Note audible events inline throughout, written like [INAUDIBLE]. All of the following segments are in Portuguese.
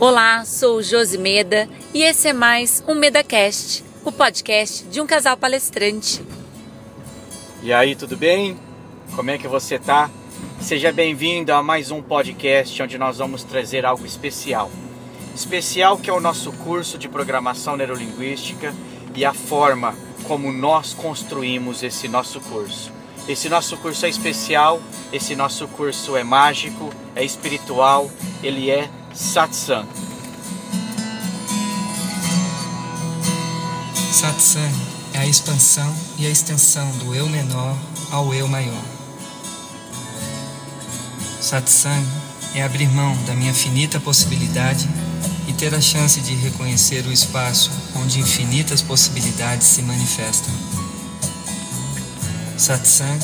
Olá, sou Josi Meda e esse é mais um MedaCast, o podcast de um casal palestrante. E aí, tudo bem? Como é que você tá? Seja bem-vindo a mais um podcast onde nós vamos trazer algo especial. Especial que é o nosso curso de programação neurolinguística e a forma como nós construímos esse nosso curso. Esse nosso curso é especial, esse nosso curso é mágico, é espiritual, ele é satsang. Satsang é a expansão e a extensão do eu menor ao eu maior. Satsang é abrir mão da minha finita possibilidade e ter a chance de reconhecer o espaço onde infinitas possibilidades se manifestam. Satsang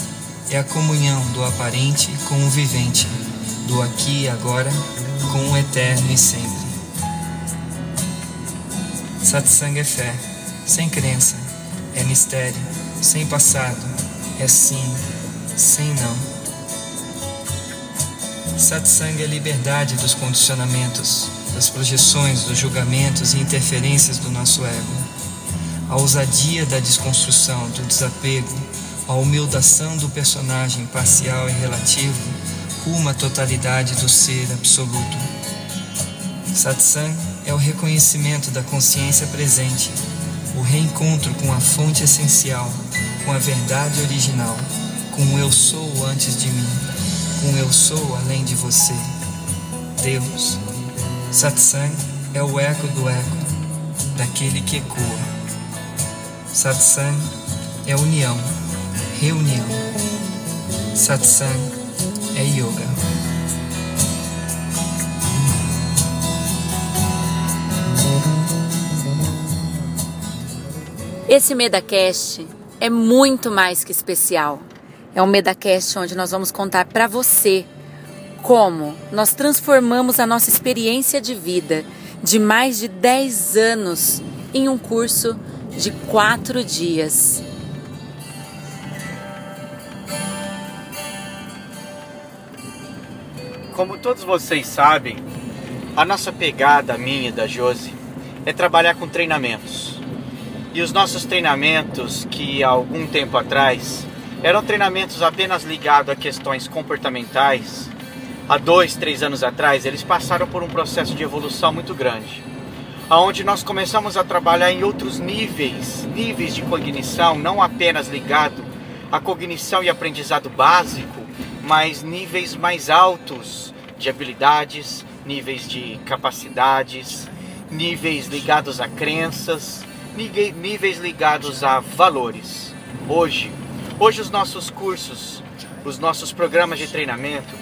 é a comunhão do aparente com o vivente, do aqui e agora com o eterno e sempre. Satsang é fé, sem crença, é mistério, sem passado, é sim, sem não. Satsang é liberdade dos condicionamentos, das projeções, dos julgamentos e interferências do nosso ego. A ousadia da desconstrução, do desapego, a humildação do personagem parcial e relativo uma totalidade do ser absoluto. Satsang é o reconhecimento da consciência presente, o reencontro com a fonte essencial, com a verdade original, com o eu sou antes de mim, com o eu sou além de você. Deus. Satsang é o eco do eco, daquele que ecoa. Satsang é união reunião. Satsang é yoga. Esse MedaCast é muito mais que especial. É um MedaCast onde nós vamos contar para você como nós transformamos a nossa experiência de vida de mais de 10 anos em um curso de quatro dias. Como todos vocês sabem, a nossa pegada, minha e da Josi, é trabalhar com treinamentos. E os nossos treinamentos, que há algum tempo atrás eram treinamentos apenas ligados a questões comportamentais, há dois, três anos atrás, eles passaram por um processo de evolução muito grande, aonde nós começamos a trabalhar em outros níveis, níveis de cognição, não apenas ligado à cognição e aprendizado básico, mas níveis mais altos de habilidades, níveis de capacidades, níveis ligados a crenças, níveis ligados a valores. Hoje, hoje os nossos cursos, os nossos programas de treinamento,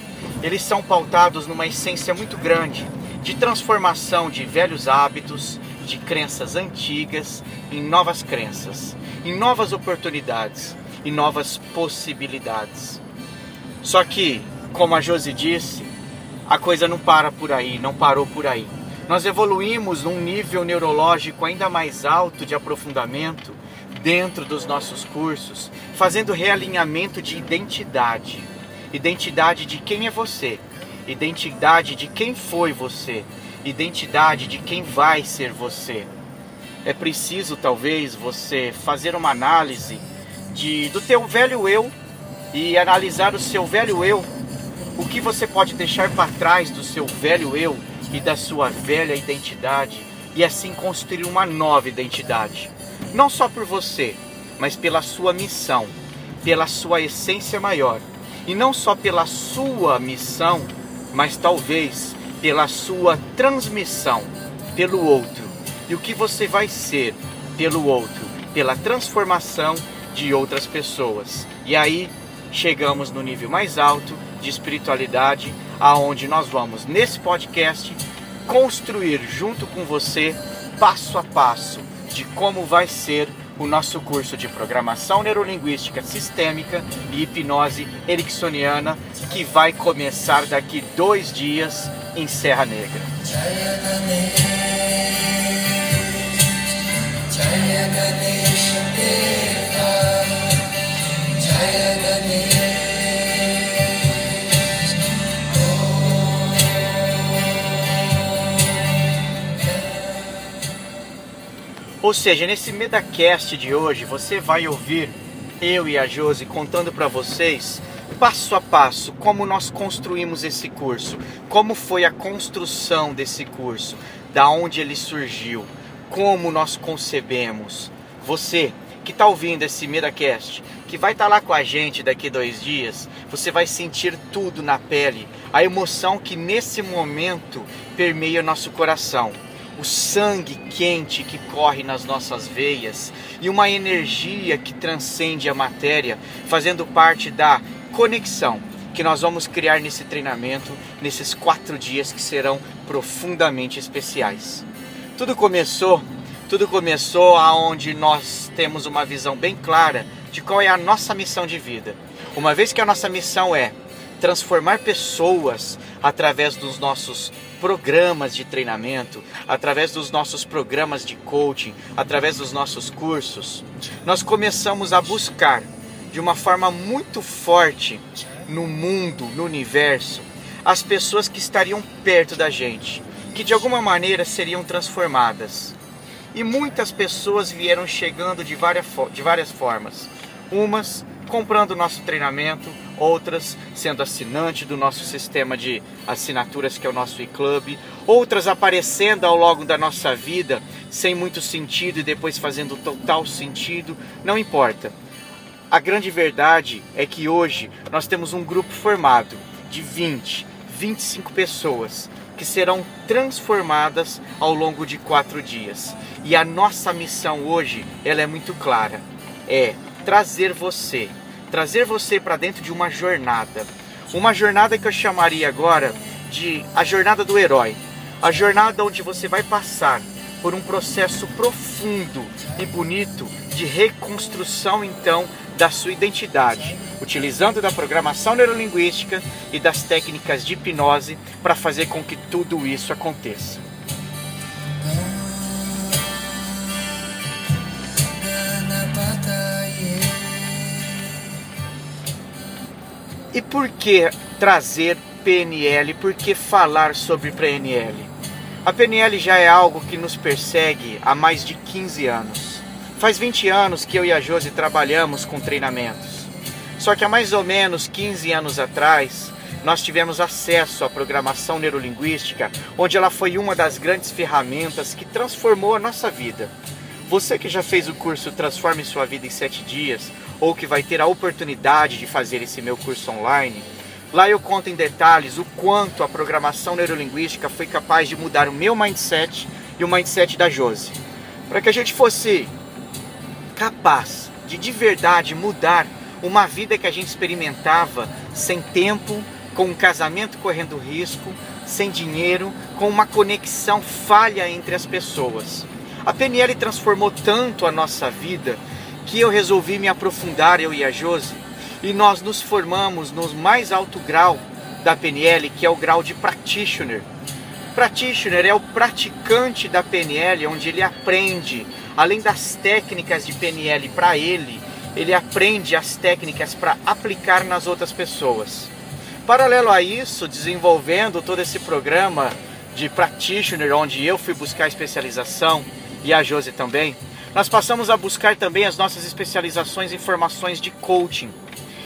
eles são pautados numa essência muito grande de transformação de velhos hábitos, de crenças antigas em novas crenças, em novas oportunidades e novas possibilidades. Só que, como a Josi disse, a coisa não para por aí, não parou por aí. Nós evoluímos num nível neurológico ainda mais alto de aprofundamento dentro dos nossos cursos, fazendo realinhamento de identidade. Identidade de quem é você, identidade de quem foi você, identidade de quem vai ser você. É preciso talvez você fazer uma análise de do teu velho eu e analisar o seu velho eu, o que você pode deixar para trás do seu velho eu e da sua velha identidade e assim construir uma nova identidade. Não só por você, mas pela sua missão, pela sua essência maior. E não só pela sua missão, mas talvez pela sua transmissão pelo outro. E o que você vai ser pelo outro, pela transformação de outras pessoas. E aí chegamos no nível mais alto de espiritualidade, aonde nós vamos nesse podcast construir junto com você passo a passo de como vai ser o nosso curso de programação neurolinguística sistêmica e hipnose ericksoniana que vai começar daqui dois dias em Serra Negra. Ou seja, nesse MedaCast de hoje você vai ouvir eu e a Josi contando para vocês passo a passo como nós construímos esse curso, como foi a construção desse curso, da onde ele surgiu, como nós concebemos. Você que está ouvindo esse MiraCast, que vai estar tá lá com a gente daqui dois dias, você vai sentir tudo na pele, a emoção que nesse momento permeia nosso coração, o sangue quente que corre nas nossas veias e uma energia que transcende a matéria, fazendo parte da conexão que nós vamos criar nesse treinamento, nesses quatro dias que serão profundamente especiais. Tudo começou, tudo começou aonde nós temos uma visão bem clara de qual é a nossa missão de vida. Uma vez que a nossa missão é transformar pessoas através dos nossos programas de treinamento, através dos nossos programas de coaching, através dos nossos cursos, nós começamos a buscar de uma forma muito forte no mundo, no universo, as pessoas que estariam perto da gente, que de alguma maneira seriam transformadas. E muitas pessoas vieram chegando de várias, de várias formas. Umas comprando nosso treinamento, outras sendo assinante do nosso sistema de assinaturas que é o nosso e-club, outras aparecendo ao longo da nossa vida sem muito sentido e depois fazendo total sentido, não importa. A grande verdade é que hoje nós temos um grupo formado de 20, 25 pessoas que serão transformadas ao longo de quatro dias. E a nossa missão hoje ela é muito clara: é trazer você, trazer você para dentro de uma jornada, uma jornada que eu chamaria agora de a jornada do herói, a jornada onde você vai passar por um processo profundo e bonito de reconstrução então da sua identidade, utilizando da programação neurolinguística e das técnicas de hipnose para fazer com que tudo isso aconteça. E por que trazer PNL? Por que falar sobre PNL? A PNL já é algo que nos persegue há mais de 15 anos. Faz 20 anos que eu e a Josi trabalhamos com treinamentos. Só que há mais ou menos 15 anos atrás, nós tivemos acesso à programação neurolinguística, onde ela foi uma das grandes ferramentas que transformou a nossa vida. Você que já fez o curso Transforme Sua Vida em 7 Dias, ou que vai ter a oportunidade de fazer esse meu curso online, lá eu conto em detalhes o quanto a programação neurolinguística foi capaz de mudar o meu mindset e o mindset da Josi. Para que a gente fosse capaz de de verdade mudar uma vida que a gente experimentava sem tempo, com um casamento correndo risco, sem dinheiro, com uma conexão falha entre as pessoas. A PNL transformou tanto a nossa vida que eu resolvi me aprofundar, eu e a Josi, e nós nos formamos no mais alto grau da PNL, que é o grau de practitioner. Practitioner é o praticante da PNL, onde ele aprende além das técnicas de PNL para ele, ele aprende as técnicas para aplicar nas outras pessoas. Paralelo a isso, desenvolvendo todo esse programa de practitioner, onde eu fui buscar especialização e a Josi também, nós passamos a buscar também as nossas especializações em formações de coaching.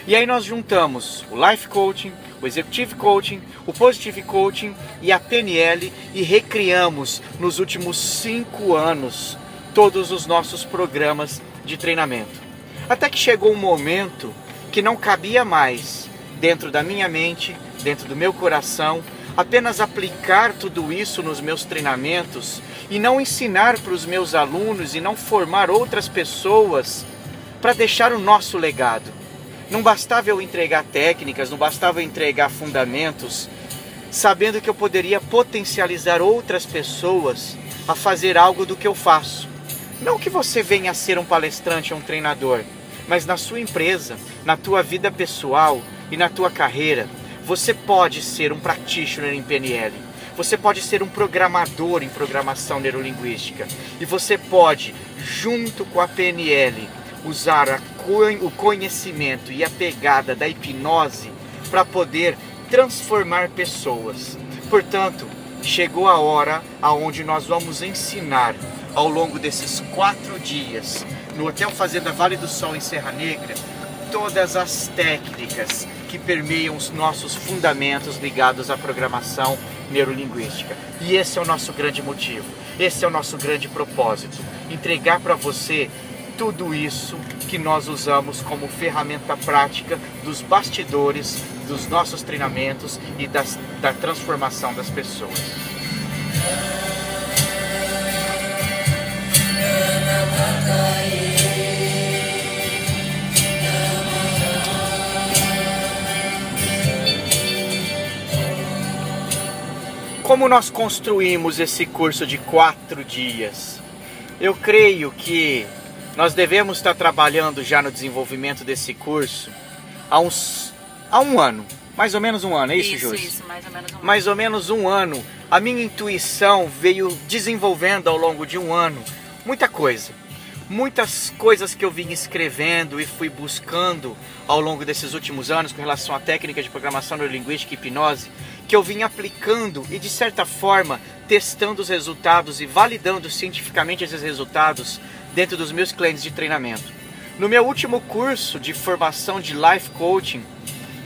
E aí nós juntamos o Life Coaching, o Executive Coaching, o Positive Coaching e a PNL e recriamos nos últimos cinco anos todos os nossos programas de treinamento. Até que chegou um momento que não cabia mais dentro da minha mente, dentro do meu coração, apenas aplicar tudo isso nos meus treinamentos e não ensinar para os meus alunos e não formar outras pessoas para deixar o nosso legado. Não bastava eu entregar técnicas, não bastava eu entregar fundamentos, sabendo que eu poderia potencializar outras pessoas a fazer algo do que eu faço. Não que você venha a ser um palestrante ou um treinador, mas na sua empresa, na tua vida pessoal e na tua carreira, você pode ser um practitioner em PNL. Você pode ser um programador em programação neurolinguística. E você pode, junto com a PNL, usar a, o conhecimento e a pegada da hipnose para poder transformar pessoas. Portanto, chegou a hora aonde nós vamos ensinar ao longo desses quatro dias no Hotel Fazenda Vale do Sol em Serra Negra todas as técnicas que permeiam os nossos fundamentos ligados à programação neurolinguística. E esse é o nosso grande motivo, esse é o nosso grande propósito: entregar para você tudo isso que nós usamos como ferramenta prática dos bastidores dos nossos treinamentos e das, da transformação das pessoas. Como nós construímos esse curso de quatro dias? Eu creio que nós devemos estar trabalhando já no desenvolvimento desse curso há, uns, há um ano, mais ou menos um ano, é isso, isso Josi? Isso, mais ou menos um ano. Mais ou menos um ano. A minha intuição veio desenvolvendo ao longo de um ano muita coisa muitas coisas que eu vim escrevendo e fui buscando ao longo desses últimos anos com relação à técnica de programação neurolinguística e hipnose, que eu vim aplicando e de certa forma testando os resultados e validando cientificamente esses resultados dentro dos meus clientes de treinamento. No meu último curso de formação de life coaching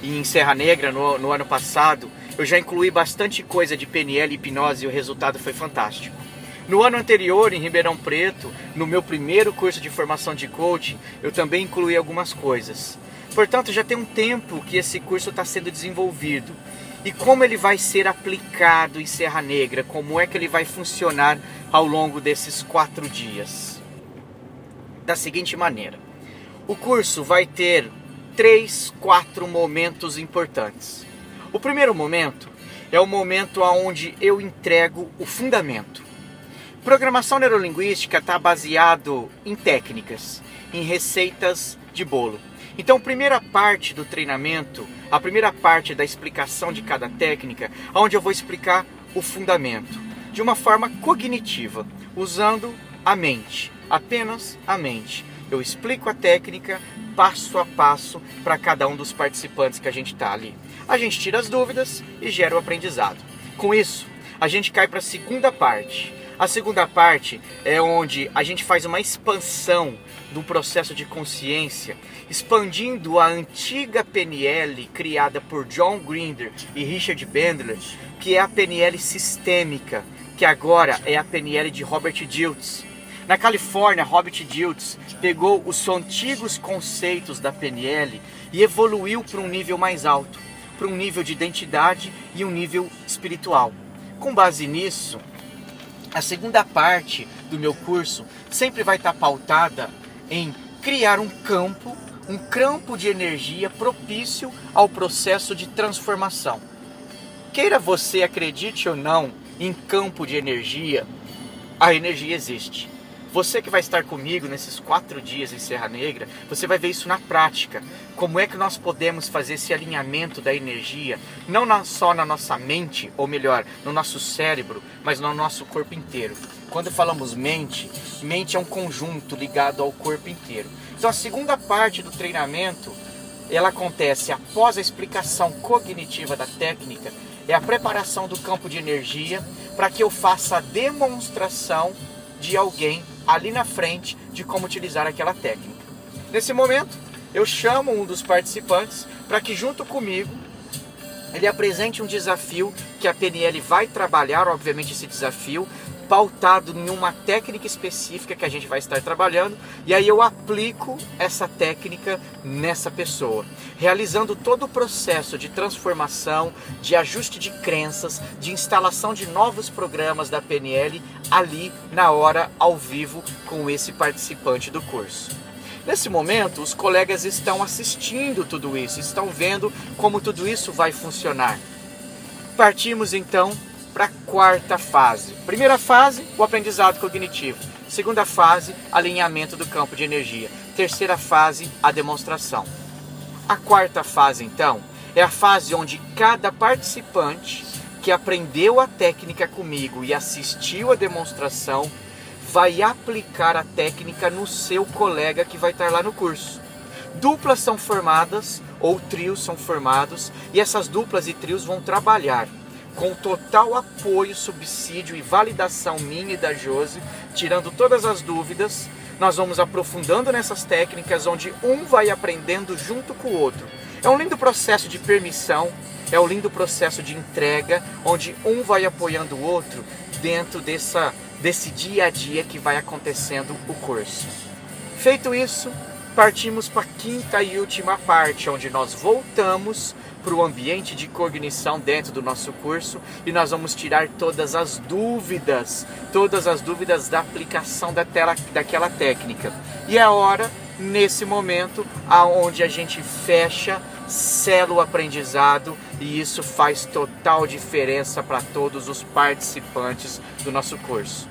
em Serra Negra no, no ano passado, eu já incluí bastante coisa de PNL e hipnose e o resultado foi fantástico. No ano anterior, em Ribeirão Preto, no meu primeiro curso de formação de coaching, eu também incluí algumas coisas. Portanto, já tem um tempo que esse curso está sendo desenvolvido. E como ele vai ser aplicado em Serra Negra? Como é que ele vai funcionar ao longo desses quatro dias? Da seguinte maneira: o curso vai ter três, quatro momentos importantes. O primeiro momento é o momento onde eu entrego o fundamento. Programação neurolinguística está baseado em técnicas, em receitas de bolo. Então, a primeira parte do treinamento, a primeira parte da explicação de cada técnica, onde eu vou explicar o fundamento de uma forma cognitiva, usando a mente, apenas a mente. Eu explico a técnica passo a passo para cada um dos participantes que a gente está ali. A gente tira as dúvidas e gera o aprendizado. Com isso, a gente cai para a segunda parte, a segunda parte é onde a gente faz uma expansão do processo de consciência, expandindo a antiga PNL criada por John Grinder e Richard Bandler, que é a PNL sistêmica, que agora é a PNL de Robert Dilts. Na Califórnia, Robert Dilts pegou os antigos conceitos da PNL e evoluiu para um nível mais alto, para um nível de identidade e um nível espiritual. Com base nisso, a segunda parte do meu curso sempre vai estar pautada em criar um campo, um campo de energia propício ao processo de transformação. Queira você acredite ou não em campo de energia, a energia existe. Você que vai estar comigo nesses quatro dias em Serra Negra, você vai ver isso na prática. Como é que nós podemos fazer esse alinhamento da energia, não só na nossa mente, ou melhor, no nosso cérebro, mas no nosso corpo inteiro. Quando falamos mente, mente é um conjunto ligado ao corpo inteiro. Então a segunda parte do treinamento, ela acontece após a explicação cognitiva da técnica, é a preparação do campo de energia para que eu faça a demonstração de alguém ali na frente de como utilizar aquela técnica. Nesse momento, eu chamo um dos participantes para que junto comigo ele apresente um desafio que a PNL vai trabalhar, obviamente esse desafio pautado em uma técnica específica que a gente vai estar trabalhando, e aí eu aplico essa técnica nessa pessoa, realizando todo o processo de transformação, de ajuste de crenças, de instalação de novos programas da PNL ali na hora ao vivo com esse participante do curso. Nesse momento, os colegas estão assistindo tudo isso, estão vendo como tudo isso vai funcionar. Partimos então para a quarta fase. Primeira fase, o aprendizado cognitivo. Segunda fase, alinhamento do campo de energia. Terceira fase, a demonstração. A quarta fase, então, é a fase onde cada participante que aprendeu a técnica comigo e assistiu a demonstração vai aplicar a técnica no seu colega que vai estar lá no curso. Duplas são formadas ou trios são formados e essas duplas e trios vão trabalhar com total apoio, subsídio e validação minha e da Josi, tirando todas as dúvidas. Nós vamos aprofundando nessas técnicas onde um vai aprendendo junto com o outro. É um lindo processo de permissão, é um lindo processo de entrega, onde um vai apoiando o outro dentro dessa, desse dia a dia que vai acontecendo o curso. Feito isso, partimos para a quinta e última parte, onde nós voltamos para o ambiente de cognição dentro do nosso curso e nós vamos tirar todas as dúvidas, todas as dúvidas da aplicação da tela, daquela técnica. E é a hora, nesse momento, aonde a gente fecha, sela o aprendizado e isso faz total diferença para todos os participantes do nosso curso.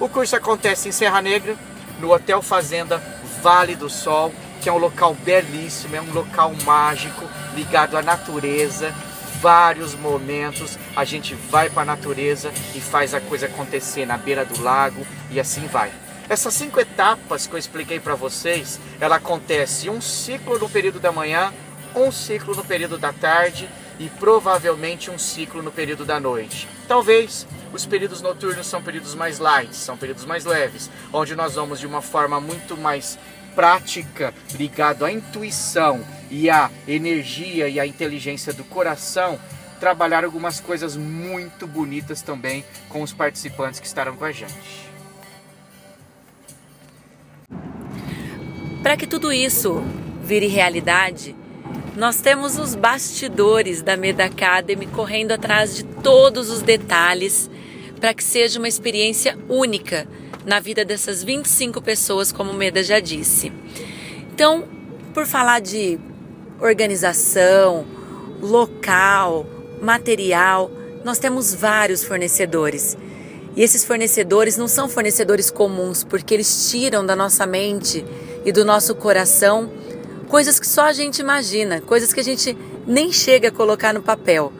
O curso acontece em Serra Negra, no Hotel Fazenda Vale do Sol, que é um local belíssimo, é um local mágico, ligado à natureza. Vários momentos a gente vai para a natureza e faz a coisa acontecer na beira do lago e assim vai. Essas cinco etapas que eu expliquei para vocês, ela acontece um ciclo no período da manhã, um ciclo no período da tarde e provavelmente um ciclo no período da noite. Talvez os períodos noturnos são períodos mais light, são períodos mais leves, onde nós vamos de uma forma muito mais prática ligado à intuição e à energia e à inteligência do coração, trabalhar algumas coisas muito bonitas também com os participantes que estarão com a gente. Para que tudo isso vire realidade, nós temos os bastidores da Meda Academy correndo atrás de todos os detalhes para que seja uma experiência única na vida dessas 25 pessoas, como Meda já disse. Então, por falar de organização, local, material, nós temos vários fornecedores. E esses fornecedores não são fornecedores comuns, porque eles tiram da nossa mente e do nosso coração coisas que só a gente imagina, coisas que a gente nem chega a colocar no papel.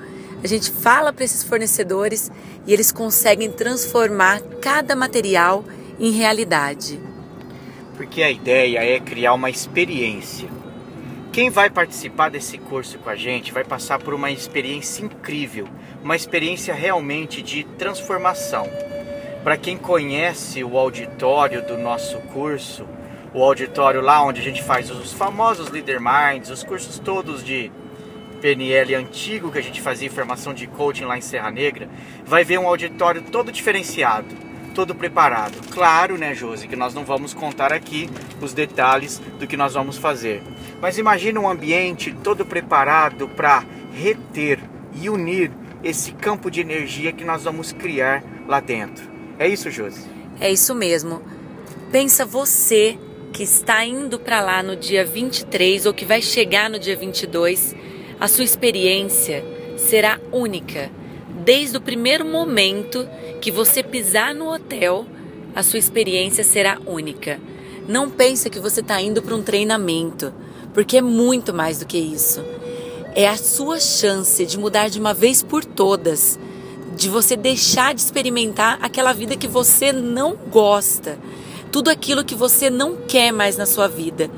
A gente fala para esses fornecedores e eles conseguem transformar cada material em realidade. Porque a ideia é criar uma experiência. Quem vai participar desse curso com a gente vai passar por uma experiência incrível, uma experiência realmente de transformação. Para quem conhece o auditório do nosso curso, o auditório lá onde a gente faz os famosos Leader Minds, os cursos todos de PNL antigo que a gente fazia formação de coaching lá em Serra Negra, vai ver um auditório todo diferenciado, todo preparado. Claro, né, Josi, que nós não vamos contar aqui os detalhes do que nós vamos fazer. Mas imagina um ambiente todo preparado para reter e unir esse campo de energia que nós vamos criar lá dentro. É isso, Josi? É isso mesmo. Pensa você que está indo para lá no dia 23 ou que vai chegar no dia 22, a sua experiência será única. Desde o primeiro momento que você pisar no hotel, a sua experiência será única. Não pense que você está indo para um treinamento, porque é muito mais do que isso. É a sua chance de mudar de uma vez por todas, de você deixar de experimentar aquela vida que você não gosta tudo aquilo que você não quer mais na sua vida.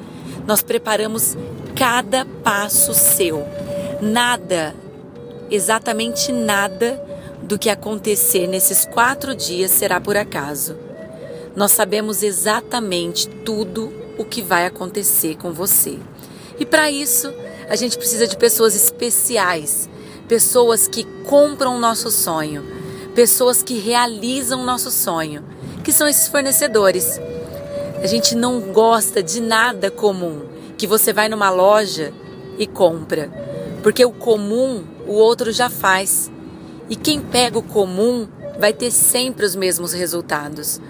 Nós preparamos cada passo seu. Nada, exatamente nada do que acontecer nesses quatro dias será por acaso. Nós sabemos exatamente tudo o que vai acontecer com você. E para isso, a gente precisa de pessoas especiais, pessoas que compram o nosso sonho, pessoas que realizam o nosso sonho que são esses fornecedores. A gente não gosta de nada comum, que você vai numa loja e compra, porque o comum o outro já faz. E quem pega o comum vai ter sempre os mesmos resultados.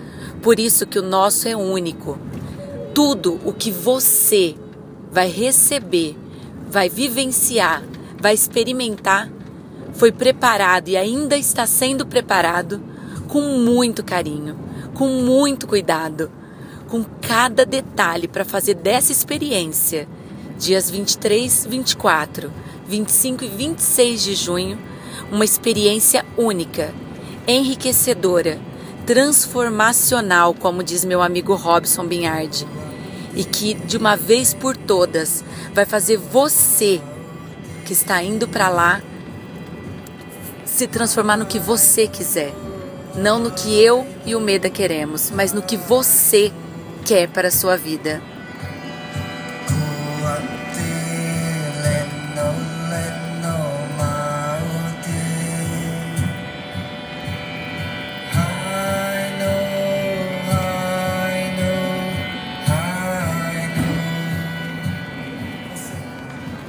Por isso que o nosso é único. Tudo o que você vai receber, vai vivenciar, vai experimentar, foi preparado e ainda está sendo preparado com muito carinho com muito cuidado, com cada detalhe para fazer dessa experiência, dias 23, 24, 25 e 26 de junho, uma experiência única, enriquecedora, transformacional, como diz meu amigo Robson Binhardi, e que de uma vez por todas vai fazer você que está indo para lá se transformar no que você quiser. Não no que eu e o Meda queremos, mas no que você quer para a sua vida.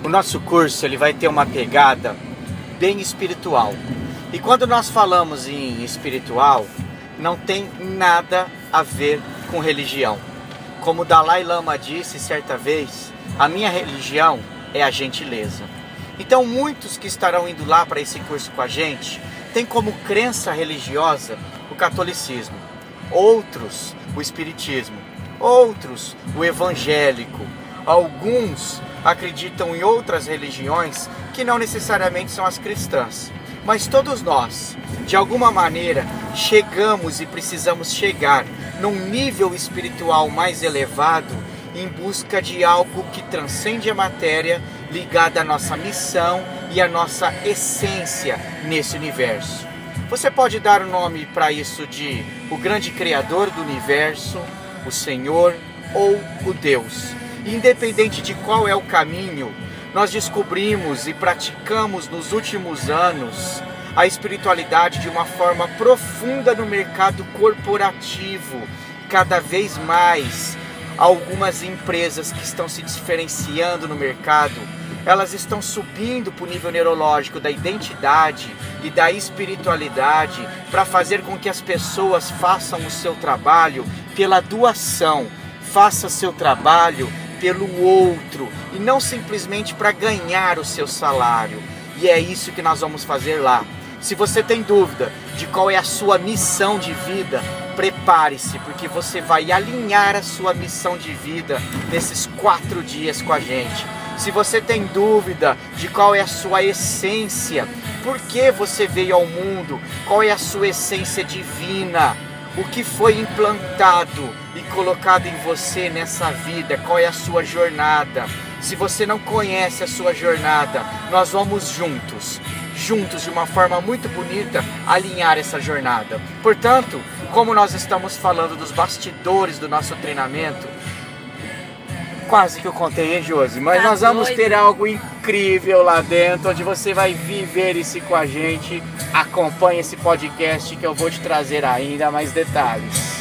O nosso curso ele vai ter uma pegada bem espiritual. E quando nós falamos em espiritual, não tem nada a ver com religião. Como Dalai Lama disse certa vez, a minha religião é a gentileza. Então, muitos que estarão indo lá para esse curso com a gente têm como crença religiosa o catolicismo, outros o espiritismo, outros o evangélico, alguns acreditam em outras religiões que não necessariamente são as cristãs. Mas todos nós, de alguma maneira, chegamos e precisamos chegar num nível espiritual mais elevado em busca de algo que transcende a matéria, ligada à nossa missão e à nossa essência nesse universo. Você pode dar o nome para isso de o grande criador do universo, o Senhor ou o Deus independente de qual é o caminho, nós descobrimos e praticamos nos últimos anos a espiritualidade de uma forma profunda no mercado corporativo. Cada vez mais, algumas empresas que estão se diferenciando no mercado, elas estão subindo para o nível neurológico da identidade e da espiritualidade para fazer com que as pessoas façam o seu trabalho pela doação, faça seu trabalho pelo outro e não simplesmente para ganhar o seu salário. E é isso que nós vamos fazer lá. Se você tem dúvida de qual é a sua missão de vida, prepare-se, porque você vai alinhar a sua missão de vida nesses quatro dias com a gente. Se você tem dúvida de qual é a sua essência, por que você veio ao mundo, qual é a sua essência divina, o que foi implantado e colocado em você nessa vida, qual é a sua jornada. Se você não conhece a sua jornada, nós vamos juntos, juntos de uma forma muito bonita, alinhar essa jornada. Portanto, como nós estamos falando dos bastidores do nosso treinamento, quase que eu contei, hein, Josi? Mas tá nós vamos doido. ter algo incrível lá dentro, onde você vai viver isso com a gente. Acompanhe esse podcast que eu vou te trazer ainda mais detalhes.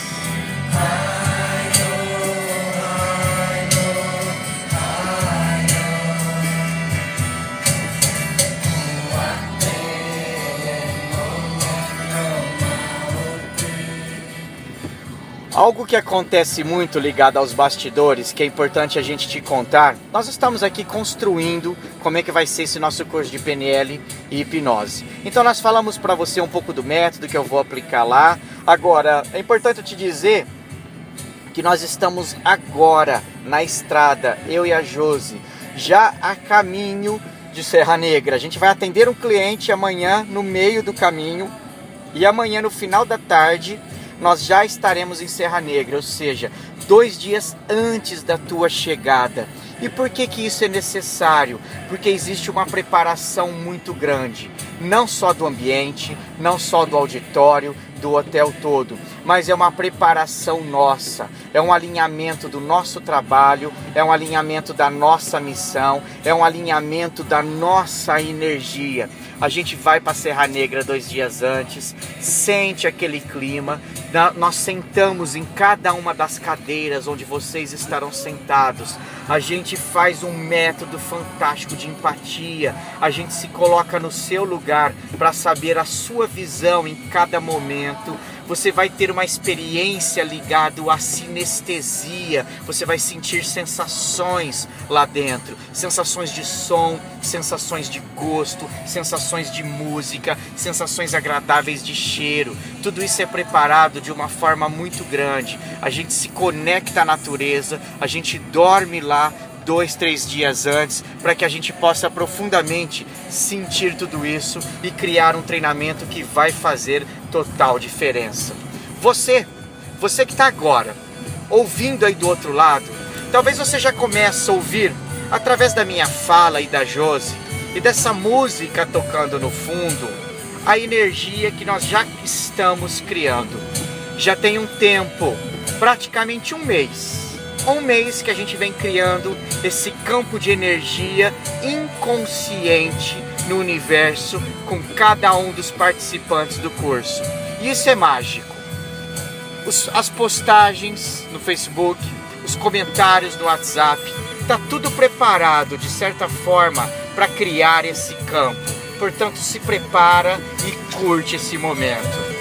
Algo que acontece muito ligado aos bastidores, que é importante a gente te contar, nós estamos aqui construindo como é que vai ser esse nosso curso de PNL e hipnose. Então nós falamos para você um pouco do método que eu vou aplicar lá. Agora, é importante te dizer que nós estamos agora na estrada, eu e a Josi, já a caminho de Serra Negra. A gente vai atender um cliente amanhã no meio do caminho e amanhã no final da tarde nós já estaremos em Serra Negra, ou seja, dois dias antes da tua chegada. E por que, que isso é necessário? Porque existe uma preparação muito grande, não só do ambiente, não só do auditório, do hotel todo, mas é uma preparação nossa, é um alinhamento do nosso trabalho, é um alinhamento da nossa missão, é um alinhamento da nossa energia. A gente vai para Serra Negra dois dias antes, sente aquele clima. Nós sentamos em cada uma das cadeiras onde vocês estarão sentados. A gente faz um método fantástico de empatia. A gente se coloca no seu lugar para saber a sua visão em cada momento você vai ter uma experiência ligada à sinestesia, você vai sentir sensações lá dentro, sensações de som, sensações de gosto, sensações de música, sensações agradáveis de cheiro. Tudo isso é preparado de uma forma muito grande. A gente se conecta à natureza, a gente dorme lá, dois, três dias antes, para que a gente possa profundamente sentir tudo isso e criar um treinamento que vai fazer total diferença. Você, você que está agora ouvindo aí do outro lado, talvez você já comece a ouvir através da minha fala e da Josi e dessa música tocando no fundo a energia que nós já estamos criando. Já tem um tempo, praticamente um mês, um mês que a gente vem criando esse campo de energia inconsciente no universo com cada um dos participantes do curso. E isso é mágico. Os, as postagens no Facebook, os comentários no WhatsApp, está tudo preparado de certa forma para criar esse campo. Portanto, se prepara e curte esse momento.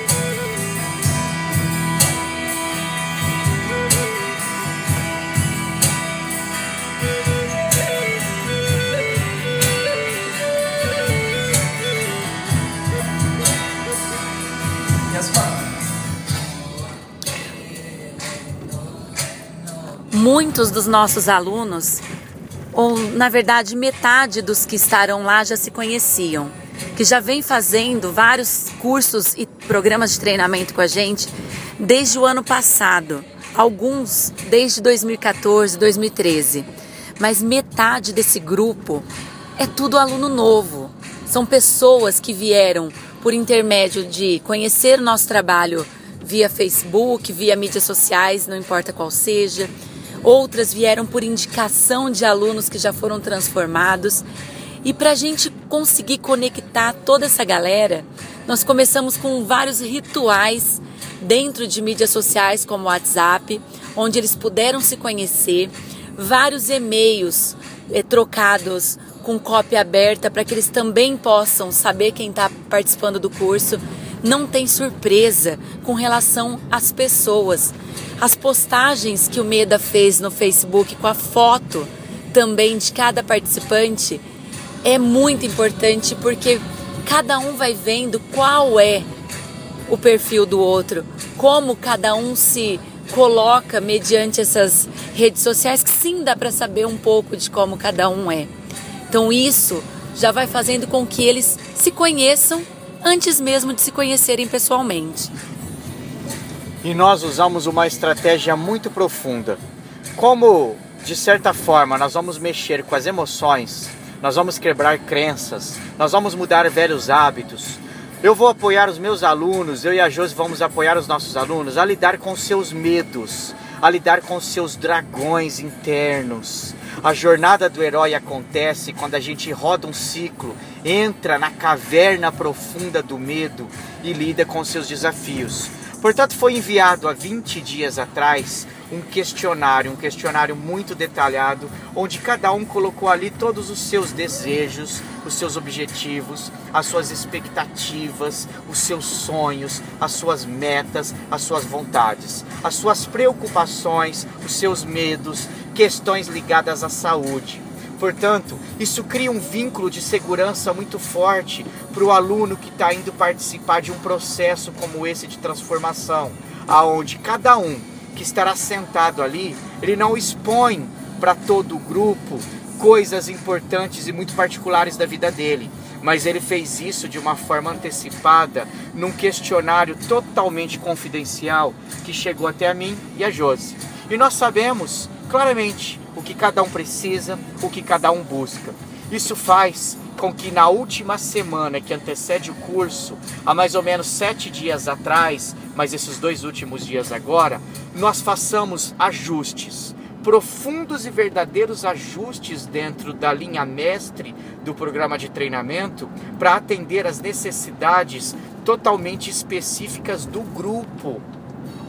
Muitos dos nossos alunos, ou na verdade metade dos que estarão lá já se conheciam, que já vem fazendo vários cursos e programas de treinamento com a gente desde o ano passado, alguns desde 2014, 2013. Mas metade desse grupo é tudo aluno novo. São pessoas que vieram por intermédio de conhecer o nosso trabalho via Facebook, via mídias sociais, não importa qual seja, outras vieram por indicação de alunos que já foram transformados. E para a gente conseguir conectar toda essa galera, nós começamos com vários rituais dentro de mídias sociais como o WhatsApp, onde eles puderam se conhecer, vários e-mails eh, trocados com cópia aberta para que eles também possam saber quem está participando do curso. Não tem surpresa com relação às pessoas. As postagens que o Meda fez no Facebook com a foto também de cada participante é muito importante porque cada um vai vendo qual é o perfil do outro, como cada um se coloca mediante essas redes sociais, que sim dá para saber um pouco de como cada um é. Então isso já vai fazendo com que eles se conheçam antes mesmo de se conhecerem pessoalmente e nós usamos uma estratégia muito profunda. Como, de certa forma, nós vamos mexer com as emoções, nós vamos quebrar crenças, nós vamos mudar velhos hábitos. Eu vou apoiar os meus alunos, eu e a Josi vamos apoiar os nossos alunos a lidar com seus medos, a lidar com seus dragões internos. A jornada do herói acontece quando a gente roda um ciclo, entra na caverna profunda do medo e lida com seus desafios. Portanto, foi enviado há 20 dias atrás um questionário, um questionário muito detalhado, onde cada um colocou ali todos os seus desejos, os seus objetivos, as suas expectativas, os seus sonhos, as suas metas, as suas vontades, as suas preocupações, os seus medos, questões ligadas à saúde. Portanto, isso cria um vínculo de segurança muito forte para o aluno que está indo participar de um processo como esse de transformação, aonde cada um que estará sentado ali, ele não expõe para todo o grupo coisas importantes e muito particulares da vida dele, mas ele fez isso de uma forma antecipada, num questionário totalmente confidencial que chegou até a mim e a Josi. E nós sabemos claramente o que cada um precisa, o que cada um busca. Isso faz com que na última semana que antecede o curso, há mais ou menos sete dias atrás, mas esses dois últimos dias agora, nós façamos ajustes, profundos e verdadeiros ajustes dentro da linha mestre do programa de treinamento para atender às necessidades totalmente específicas do grupo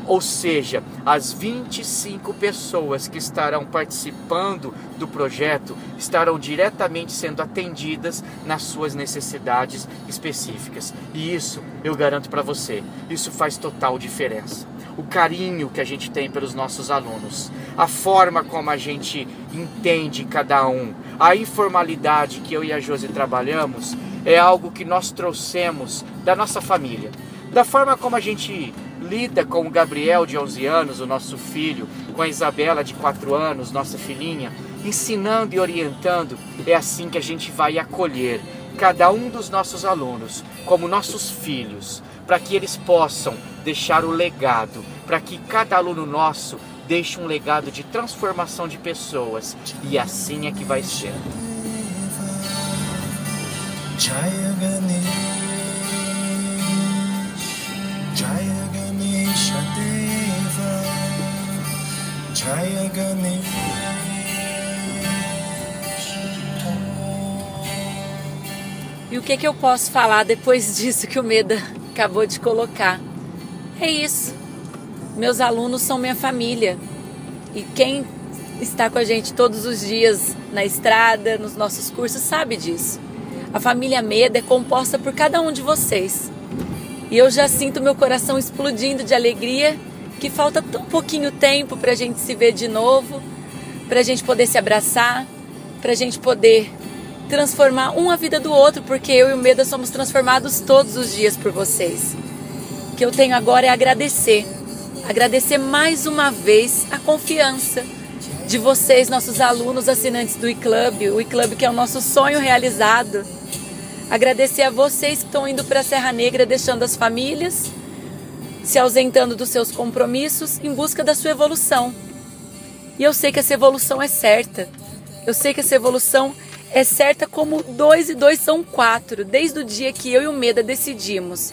ou seja, as 25 pessoas que estarão participando do projeto estarão diretamente sendo atendidas nas suas necessidades específicas. E isso eu garanto para você, isso faz total diferença. O carinho que a gente tem pelos nossos alunos, a forma como a gente entende cada um, a informalidade que eu e a Josi trabalhamos é algo que nós trouxemos da nossa família. Da forma como a gente lida com o Gabriel de 11 anos, o nosso filho, com a Isabela de 4 anos, nossa filhinha, ensinando e orientando, é assim que a gente vai acolher cada um dos nossos alunos como nossos filhos, para que eles possam deixar o legado, para que cada aluno nosso deixe um legado de transformação de pessoas, e assim é que vai ser. E o que, que eu posso falar depois [LAUGHS] disso que o Meda acabou de colocar? É isso. Meus alunos são minha família. E quem está com a gente todos os dias na estrada, nos nossos cursos, sabe disso. A família Meda é composta por cada um de vocês. E eu já sinto meu coração explodindo de alegria que falta tão pouquinho tempo para a gente se ver de novo, para a gente poder se abraçar, para a gente poder transformar um a vida do outro, porque eu e o Meda somos transformados todos os dias por vocês. O que eu tenho agora é agradecer, agradecer mais uma vez a confiança de vocês, nossos alunos assinantes do e-club, o e-club que é o nosso sonho realizado. Agradecer a vocês que estão indo para a Serra Negra, deixando as famílias, se ausentando dos seus compromissos em busca da sua evolução. E eu sei que essa evolução é certa. Eu sei que essa evolução é certa como dois e dois são quatro, desde o dia que eu e o Meda decidimos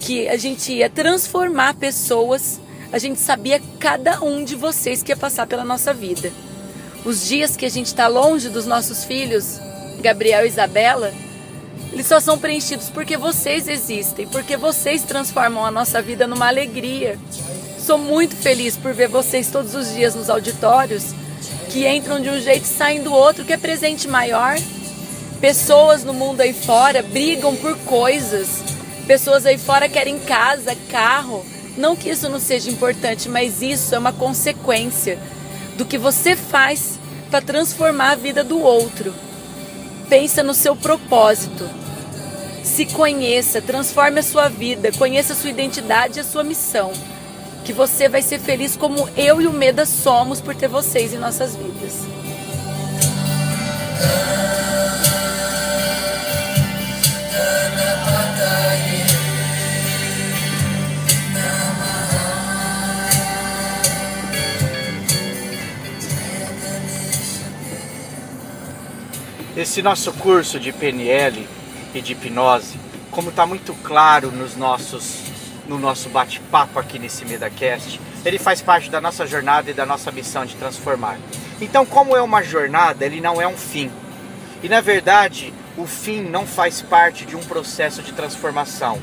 que a gente ia transformar pessoas, a gente sabia cada um de vocês que ia passar pela nossa vida. Os dias que a gente está longe dos nossos filhos, Gabriel e Isabela, eles só são preenchidos porque vocês existem, porque vocês transformam a nossa vida numa alegria. Sou muito feliz por ver vocês todos os dias nos auditórios que entram de um jeito e saem do outro, que é presente maior. Pessoas no mundo aí fora brigam por coisas. Pessoas aí fora querem casa, carro. Não que isso não seja importante, mas isso é uma consequência do que você faz para transformar a vida do outro. Pensa no seu propósito. Se conheça, transforme a sua vida, conheça a sua identidade e a sua missão que você vai ser feliz como eu e o Meda somos por ter vocês em nossas vidas. Esse nosso curso de PNL e de hipnose, como está muito claro nos nossos no nosso bate-papo aqui nesse MedaCast, ele faz parte da nossa jornada e da nossa missão de transformar. Então, como é uma jornada, ele não é um fim. E na verdade, o fim não faz parte de um processo de transformação.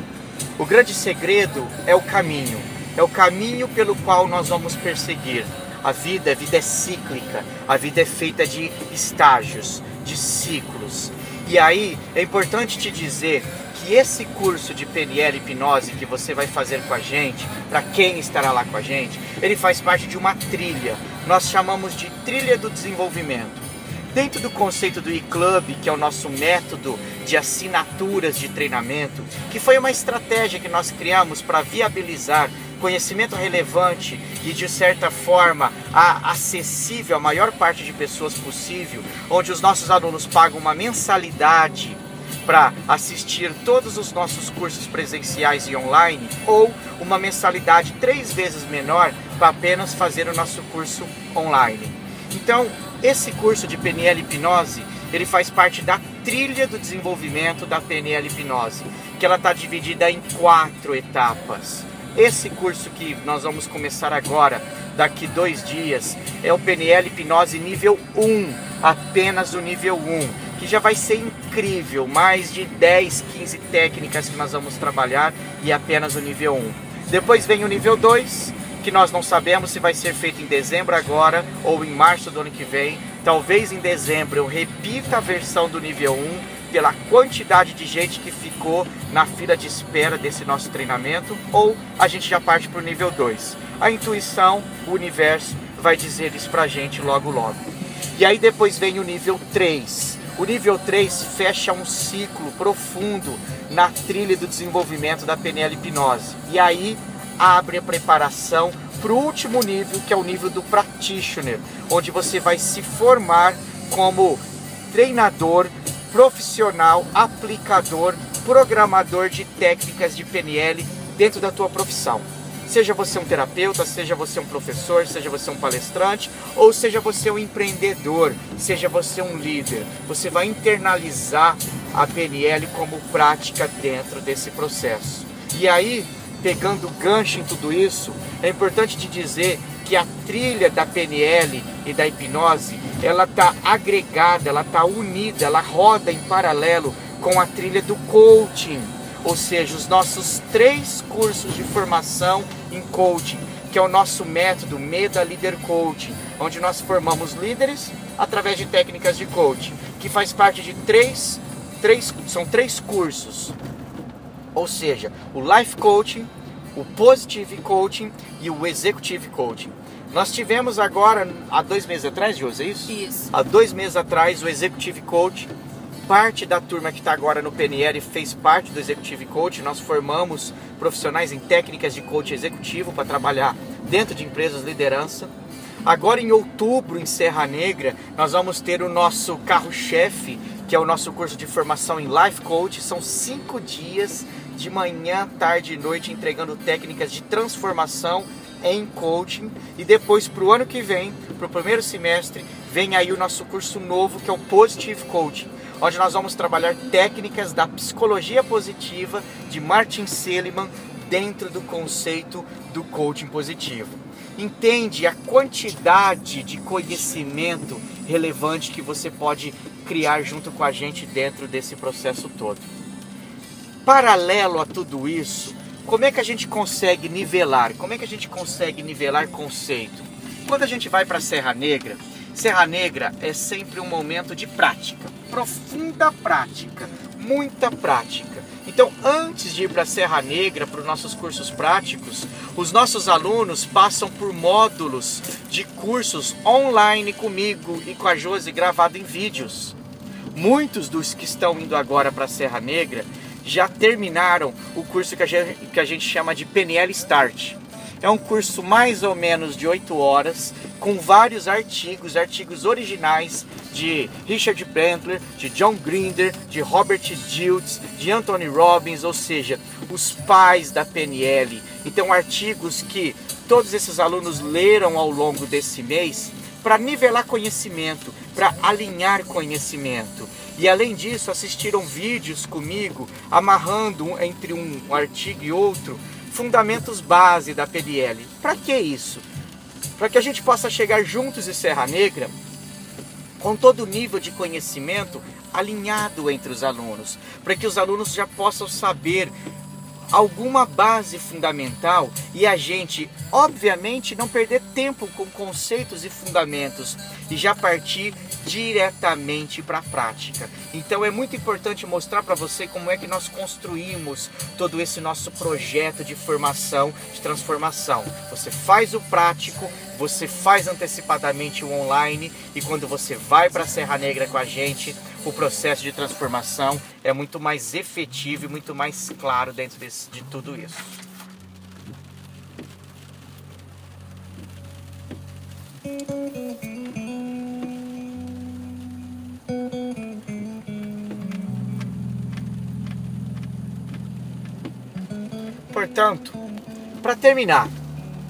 O grande segredo é o caminho, é o caminho pelo qual nós vamos perseguir. A vida, a vida é cíclica, a vida é feita de estágios, de ciclos. E aí é importante te dizer que esse curso de PNL hipnose que você vai fazer com a gente, para quem estará lá com a gente, ele faz parte de uma trilha. Nós chamamos de trilha do desenvolvimento. Dentro do conceito do e-club, que é o nosso método de assinaturas de treinamento, que foi uma estratégia que nós criamos para viabilizar conhecimento relevante e de certa forma acessível à maior parte de pessoas possível, onde os nossos alunos pagam uma mensalidade para assistir todos os nossos cursos presenciais e online ou uma mensalidade três vezes menor para apenas fazer o nosso curso online. Então, esse curso de PNL Hipnose, ele faz parte da trilha do desenvolvimento da PNL Hipnose, que ela está dividida em quatro etapas. Esse curso que nós vamos começar agora, daqui dois dias, é o PNL Hipnose nível 1, apenas o nível 1 que já vai ser incrível. Mais de 10, 15 técnicas que nós vamos trabalhar e apenas o nível 1. Depois vem o nível 2, que nós não sabemos se vai ser feito em dezembro agora ou em março do ano que vem. Talvez em dezembro eu repita a versão do nível 1 pela quantidade de gente que ficou na fila de espera desse nosso treinamento, ou a gente já parte para o nível 2. A intuição, o universo vai dizer isso para a gente logo logo. E aí depois vem o nível 3, o nível 3 fecha um ciclo profundo na trilha do desenvolvimento da PNL hipnose. E aí abre a preparação para o último nível, que é o nível do practitioner, onde você vai se formar como treinador, profissional, aplicador, programador de técnicas de PNL dentro da tua profissão. Seja você um terapeuta, seja você um professor, seja você um palestrante, ou seja você um empreendedor, seja você um líder, você vai internalizar a PNL como prática dentro desse processo. E aí, pegando gancho em tudo isso, é importante te dizer que a trilha da PNL e da hipnose, ela está agregada, ela está unida, ela roda em paralelo com a trilha do coaching, ou seja, os nossos três cursos de formação em coaching, que é o nosso método Meda Leader Coaching, onde nós formamos líderes através de técnicas de coaching, que faz parte de três, três são três cursos, ou seja, o Life Coaching, o Positive Coaching e o Executive Coaching. Nós tivemos agora, há dois meses atrás, José, é isso? Isso. Há dois meses atrás, o Executive Coaching parte da turma que está agora no PNL fez parte do Executive Coach. Nós formamos profissionais em técnicas de coach executivo para trabalhar dentro de empresas de liderança. Agora em outubro, em Serra Negra, nós vamos ter o nosso carro-chefe, que é o nosso curso de formação em Life Coach. São cinco dias de manhã, tarde e noite entregando técnicas de transformação em coaching. E depois, para o ano que vem, para o primeiro semestre, vem aí o nosso curso novo que é o Positive Coaching onde nós vamos trabalhar técnicas da psicologia positiva de Martin Seligman dentro do conceito do coaching positivo. Entende a quantidade de conhecimento relevante que você pode criar junto com a gente dentro desse processo todo. Paralelo a tudo isso, como é que a gente consegue nivelar? Como é que a gente consegue nivelar conceito? Quando a gente vai para Serra Negra, Serra Negra é sempre um momento de prática, profunda prática, muita prática. Então, antes de ir para a Serra Negra, para os nossos cursos práticos, os nossos alunos passam por módulos de cursos online comigo e com a Josi gravado em vídeos. Muitos dos que estão indo agora para a Serra Negra já terminaram o curso que a gente, que a gente chama de PNL Start. É um curso mais ou menos de 8 horas, com vários artigos, artigos originais de Richard Bentler, de John Grinder, de Robert Diltz, de Anthony Robbins, ou seja, os pais da PNL. Então, artigos que todos esses alunos leram ao longo desse mês para nivelar conhecimento, para alinhar conhecimento. E além disso, assistiram vídeos comigo, amarrando entre um artigo e outro, fundamentos base da PDL. Para que isso? Para que a gente possa chegar juntos em Serra Negra com todo o nível de conhecimento alinhado entre os alunos, para que os alunos já possam saber alguma base fundamental e a gente, obviamente, não perder tempo com conceitos e fundamentos e já partir diretamente para a prática. Então é muito importante mostrar para você como é que nós construímos todo esse nosso projeto de formação, de transformação. Você faz o prático, você faz antecipadamente o online e quando você vai para a Serra Negra com a gente, o processo de transformação é muito mais efetivo e muito mais claro dentro desse, de tudo isso. Portanto, para terminar,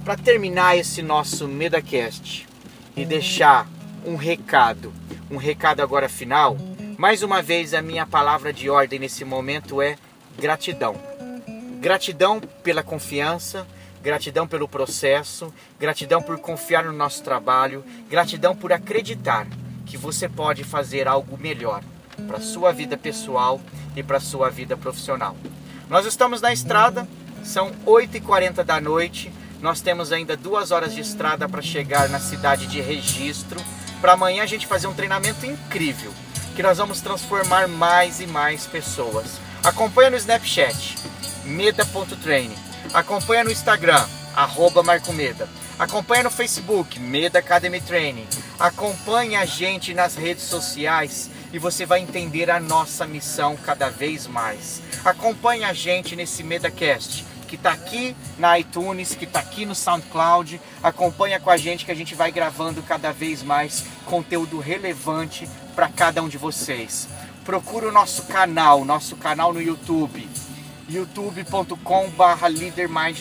para terminar esse nosso MedaCast e deixar um recado, um recado agora final, mais uma vez a minha palavra de ordem nesse momento é gratidão. Gratidão pela confiança, gratidão pelo processo, gratidão por confiar no nosso trabalho, gratidão por acreditar que você pode fazer algo melhor para sua vida pessoal e para sua vida profissional. Nós estamos na estrada são 8h40 da noite. Nós temos ainda duas horas de estrada para chegar na cidade de registro. Para amanhã a gente fazer um treinamento incrível, que nós vamos transformar mais e mais pessoas. Acompanha no Snapchat, meda.training. Acompanha no Instagram, arroba Marco Meda. Acompanha no Facebook, Meda Academy Training. Acompanha a gente nas redes sociais e você vai entender a nossa missão cada vez mais. Acompanhe a gente nesse MedaCast que está aqui na iTunes, que está aqui no SoundCloud. Acompanha com a gente que a gente vai gravando cada vez mais conteúdo relevante para cada um de vocês. Procura o nosso canal, nosso canal no YouTube youtube.com barra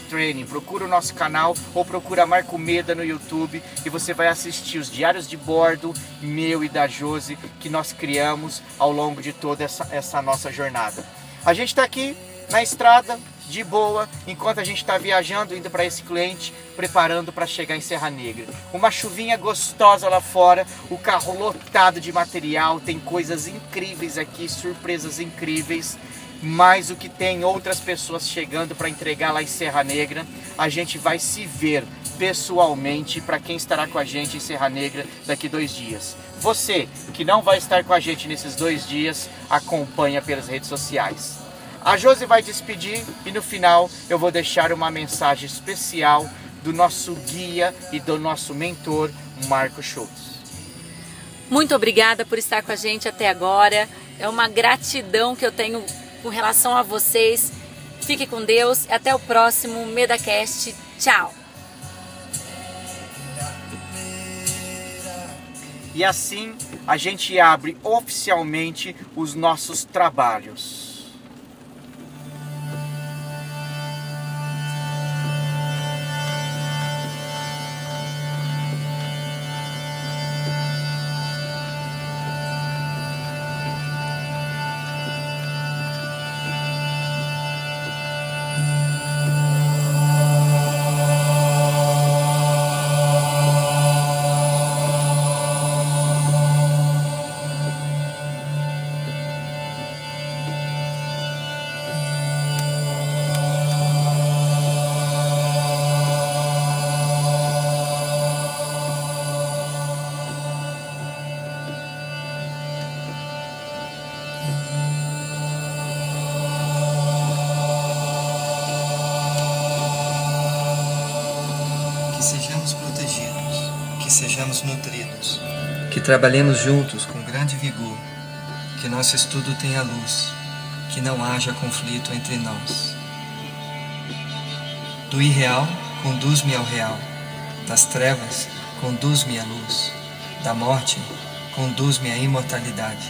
Training. Procura o nosso canal ou procura Marco Meda no YouTube e você vai assistir os diários de bordo, meu e da Josi, que nós criamos ao longo de toda essa, essa nossa jornada. A gente está aqui na estrada, de boa, enquanto a gente está viajando, indo para esse cliente, preparando para chegar em Serra Negra. Uma chuvinha gostosa lá fora, o carro lotado de material, tem coisas incríveis aqui, surpresas incríveis. Mais o que tem outras pessoas chegando para entregar lá em Serra Negra. A gente vai se ver pessoalmente para quem estará com a gente em Serra Negra daqui dois dias. Você que não vai estar com a gente nesses dois dias, acompanha pelas redes sociais. A Josi vai despedir e no final eu vou deixar uma mensagem especial do nosso guia e do nosso mentor, Marco Schultz. Muito obrigada por estar com a gente até agora. É uma gratidão que eu tenho com relação a vocês. Fique com Deus. Até o próximo MedaCast. Tchau. E assim a gente abre oficialmente os nossos trabalhos. Trabalhemos juntos com grande vigor, que nosso estudo tenha luz, que não haja conflito entre nós. Do irreal, conduz-me ao real, das trevas, conduz-me à luz, da morte, conduz-me à imortalidade.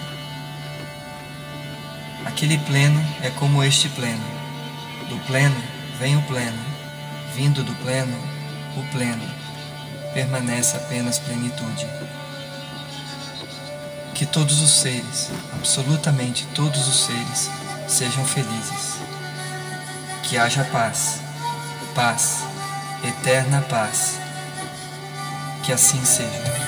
Aquele pleno é como este pleno, do pleno vem o pleno, vindo do pleno, o pleno. Permanece apenas plenitude. Que todos os seres, absolutamente todos os seres, sejam felizes. Que haja paz, paz, eterna paz. Que assim seja.